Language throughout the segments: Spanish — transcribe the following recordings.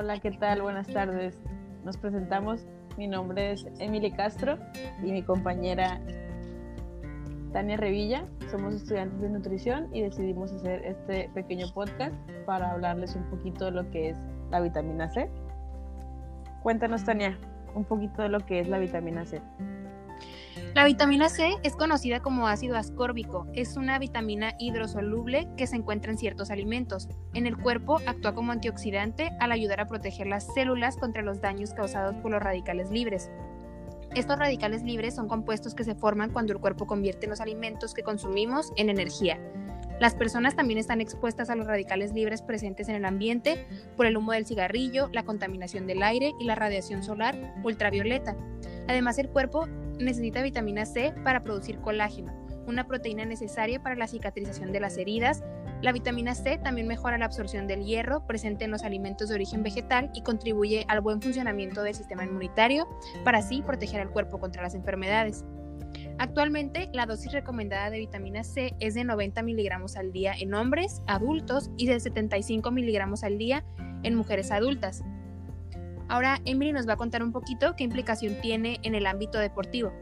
Hola, ¿qué tal? Buenas tardes. Nos presentamos. Mi nombre es Emily Castro y mi compañera Tania Revilla. Somos estudiantes de nutrición y decidimos hacer este pequeño podcast para hablarles un poquito de lo que es la vitamina C. Cuéntanos, Tania, un poquito de lo que es la vitamina C. La vitamina C es conocida como ácido ascórbico. Es una vitamina hidrosoluble que se encuentra en ciertos alimentos. En el cuerpo actúa como antioxidante al ayudar a proteger las células contra los daños causados por los radicales libres. Estos radicales libres son compuestos que se forman cuando el cuerpo convierte los alimentos que consumimos en energía. Las personas también están expuestas a los radicales libres presentes en el ambiente por el humo del cigarrillo, la contaminación del aire y la radiación solar ultravioleta. Además, el cuerpo necesita vitamina C para producir colágeno, una proteína necesaria para la cicatrización de las heridas. La vitamina C también mejora la absorción del hierro presente en los alimentos de origen vegetal y contribuye al buen funcionamiento del sistema inmunitario para así proteger al cuerpo contra las enfermedades. Actualmente, la dosis recomendada de vitamina C es de 90 miligramos al día en hombres adultos y de 75 miligramos al día en mujeres adultas. Ahora Emily nos va a contar un poquito qué implicación tiene en el ámbito deportivo.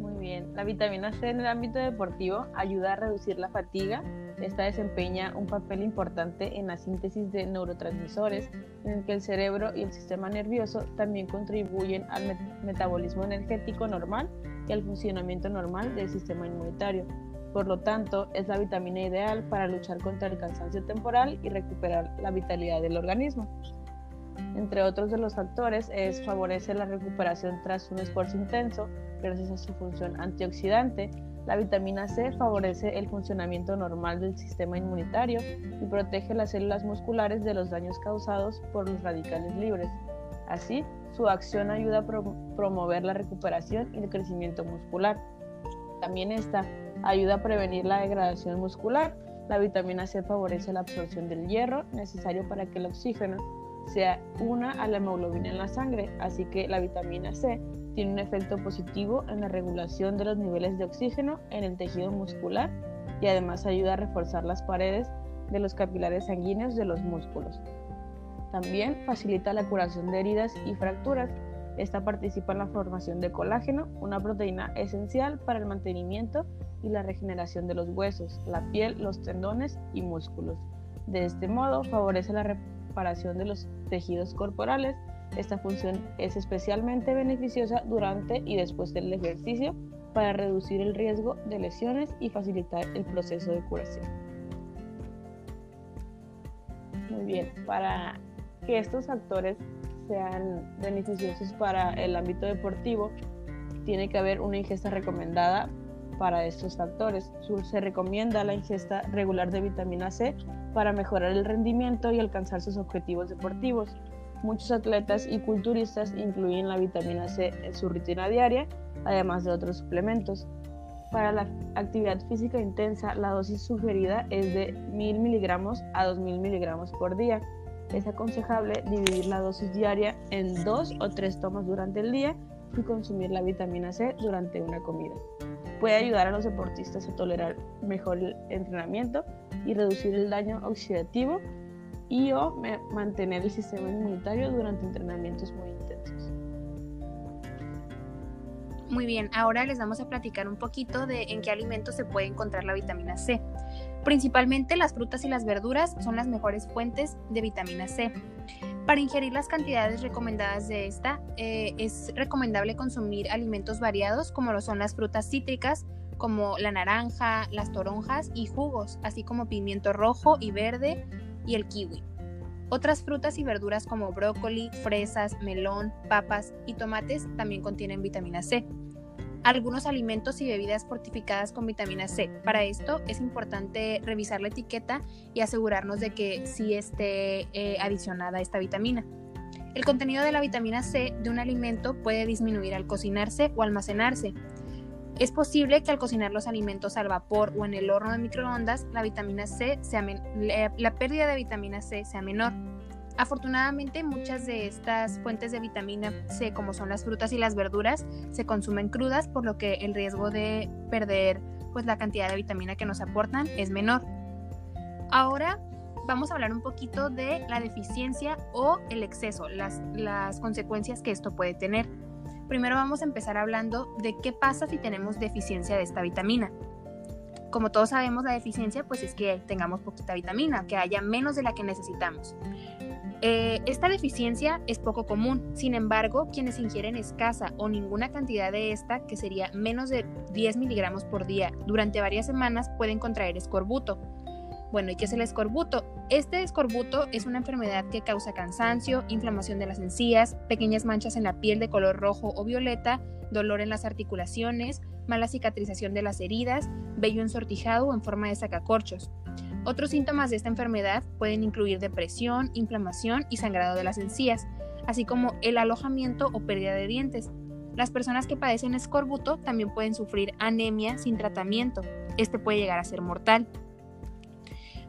Muy bien, la vitamina C en el ámbito deportivo ayuda a reducir la fatiga. Esta desempeña un papel importante en la síntesis de neurotransmisores, en el que el cerebro y el sistema nervioso también contribuyen al metabolismo energético normal y al funcionamiento normal del sistema inmunitario. Por lo tanto, es la vitamina ideal para luchar contra el cansancio temporal y recuperar la vitalidad del organismo entre otros de los factores, es favorece la recuperación tras un esfuerzo intenso gracias a su función antioxidante. La vitamina C favorece el funcionamiento normal del sistema inmunitario y protege las células musculares de los daños causados por los radicales libres. Así, su acción ayuda a promover la recuperación y el crecimiento muscular. También esta ayuda a prevenir la degradación muscular. La vitamina C favorece la absorción del hierro necesario para que el oxígeno sea una a la hemoglobina en la sangre, así que la vitamina C tiene un efecto positivo en la regulación de los niveles de oxígeno en el tejido muscular y además ayuda a reforzar las paredes de los capilares sanguíneos de los músculos. También facilita la curación de heridas y fracturas. Esta participa en la formación de colágeno, una proteína esencial para el mantenimiento y la regeneración de los huesos, la piel, los tendones y músculos. De este modo, favorece la de los tejidos corporales. Esta función es especialmente beneficiosa durante y después del ejercicio para reducir el riesgo de lesiones y facilitar el proceso de curación. Muy bien, para que estos factores sean beneficiosos para el ámbito deportivo, tiene que haber una ingesta recomendada para estos factores. Se recomienda la ingesta regular de vitamina C para mejorar el rendimiento y alcanzar sus objetivos deportivos. Muchos atletas y culturistas incluyen la vitamina C en su rutina diaria, además de otros suplementos. Para la actividad física intensa, la dosis sugerida es de 1000 miligramos a 2000 miligramos por día. Es aconsejable dividir la dosis diaria en dos o tres tomas durante el día y consumir la vitamina C durante una comida puede ayudar a los deportistas a tolerar mejor el entrenamiento y reducir el daño oxidativo y o mantener el sistema inmunitario durante entrenamientos muy intensos. Muy bien, ahora les vamos a platicar un poquito de en qué alimentos se puede encontrar la vitamina C. Principalmente las frutas y las verduras son las mejores fuentes de vitamina C. Para ingerir las cantidades recomendadas de esta, eh, es recomendable consumir alimentos variados como lo son las frutas cítricas, como la naranja, las toronjas y jugos, así como pimiento rojo y verde y el kiwi. Otras frutas y verduras como brócoli, fresas, melón, papas y tomates también contienen vitamina C algunos alimentos y bebidas fortificadas con vitamina C. Para esto es importante revisar la etiqueta y asegurarnos de que sí esté eh, adicionada esta vitamina. El contenido de la vitamina C de un alimento puede disminuir al cocinarse o almacenarse. Es posible que al cocinar los alimentos al vapor o en el horno de microondas, la vitamina C sea la pérdida de vitamina C sea menor. Afortunadamente, muchas de estas fuentes de vitamina C, como son las frutas y las verduras, se consumen crudas, por lo que el riesgo de perder pues, la cantidad de vitamina que nos aportan es menor. Ahora vamos a hablar un poquito de la deficiencia o el exceso, las, consecuencias que esto puede tener. Primero vamos a empezar hablando de qué pasa si tenemos deficiencia de esta vitamina. Como todos sabemos, la deficiencia pues es que tengamos poquita vitamina, que haya menos de la que necesitamos. Eh, esta deficiencia es poco común, sin embargo, quienes ingieren escasa o ninguna cantidad de esta, que sería menos de 10 miligramos por día, durante varias semanas pueden contraer escorbuto. Bueno, ¿y qué es el escorbuto? Este escorbuto es una enfermedad que causa cansancio, inflamación de las encías, pequeñas manchas en la piel de color rojo o violeta, dolor en las articulaciones, mala cicatrización de las heridas, vello ensortijado o en forma de sacacorchos. Otros síntomas de esta enfermedad pueden incluir depresión, inflamación y sangrado de las encías, así como el alojamiento o pérdida de dientes. Las personas que padecen escorbuto también pueden sufrir anemia sin tratamiento. Este puede llegar a ser mortal.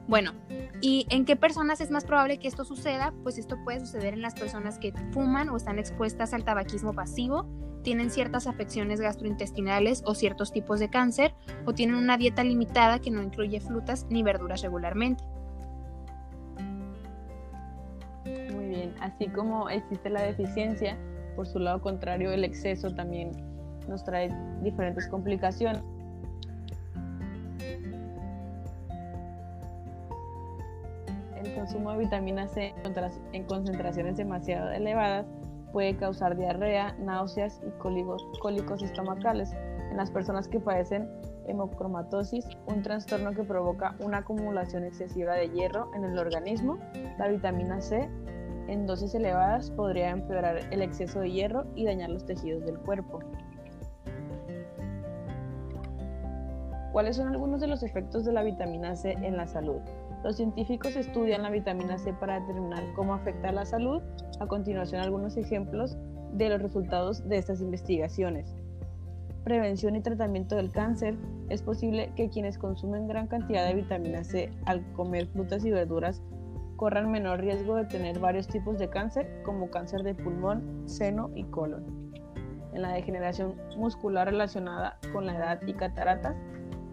Bueno, ¿y en qué personas es más probable que esto suceda? Pues esto puede suceder en las personas que fuman o están expuestas al tabaquismo pasivo, tienen ciertas afecciones gastrointestinales o ciertos tipos de cáncer, o tienen una dieta limitada que no incluye frutas ni verduras regularmente. Muy bien, así como existe la deficiencia, por su lado contrario, el exceso también nos trae diferentes complicaciones. el consumo de vitamina C en concentraciones demasiado elevadas puede causar diarrea, náuseas y cólicos, estomacales. En las personas que padecen hemocromatosis, un trastorno que provoca una acumulación excesiva de hierro en el organismo, la vitamina C en dosis elevadas podría empeorar el exceso de hierro y dañar los tejidos del cuerpo. ¿Cuáles son algunos de los efectos de la vitamina C en la salud? Los científicos estudian la vitamina C para determinar cómo afecta a la salud. A continuación, algunos ejemplos de los resultados de estas investigaciones. Prevención y tratamiento del cáncer. Es posible que quienes consumen gran cantidad de vitamina C al comer frutas y verduras corran menor riesgo de tener varios tipos de cáncer, como cáncer de pulmón, seno y colon. En la degeneración muscular relacionada con la edad y cataratas,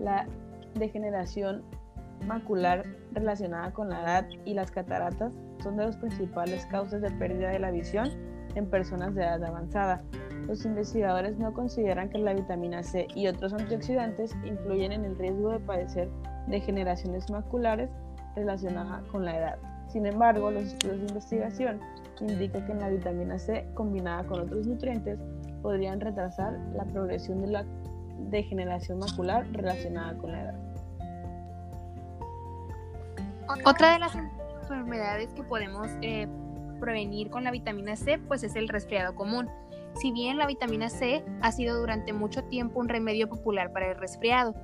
la degeneración macular relacionada con la edad y las cataratas son de las principales causas de pérdida de la visión en personas de edad avanzada. Los investigadores no consideran que la vitamina C y otros antioxidantes influyen en el riesgo de padecer degeneraciones maculares relacionadas con la edad. Sin embargo, los estudios de investigación indican que la vitamina C combinada con otros nutrientes podrían retrasar la progresión de la degeneración macular relacionada con la edad. Otra de las enfermedades que podemos eh, prevenir con la vitamina C, pues es el resfriado común. Si bien la vitamina C ha sido durante mucho tiempo un remedio popular para el resfriado,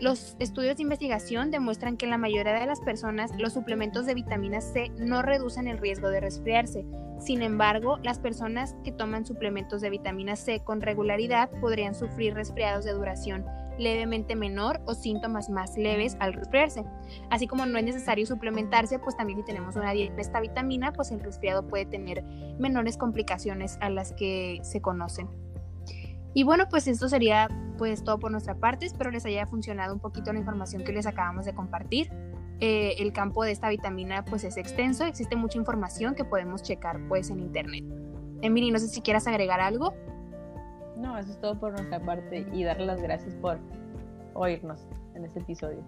los estudios de investigación demuestran que en la mayoría de las personas los suplementos de vitamina C no reducen el riesgo de resfriarse. Sin embargo, las personas que toman suplementos de vitamina C con regularidad podrían sufrir resfriados de duración levemente menor o síntomas más leves al resfriarse. Así como no es necesario suplementarse, pues también si tenemos una dieta esta vitamina, pues el resfriado puede tener menores complicaciones a las que se conocen. Y bueno, pues esto sería pues todo por nuestra parte. Espero les haya funcionado un poquito la información que les acabamos de compartir. Eh, el campo de esta vitamina pues es extenso, existe mucha información que podemos checar pues en internet. Emily, no sé si quieras agregar algo. No, eso es todo por nuestra parte y darle las gracias por oírnos en este episodio.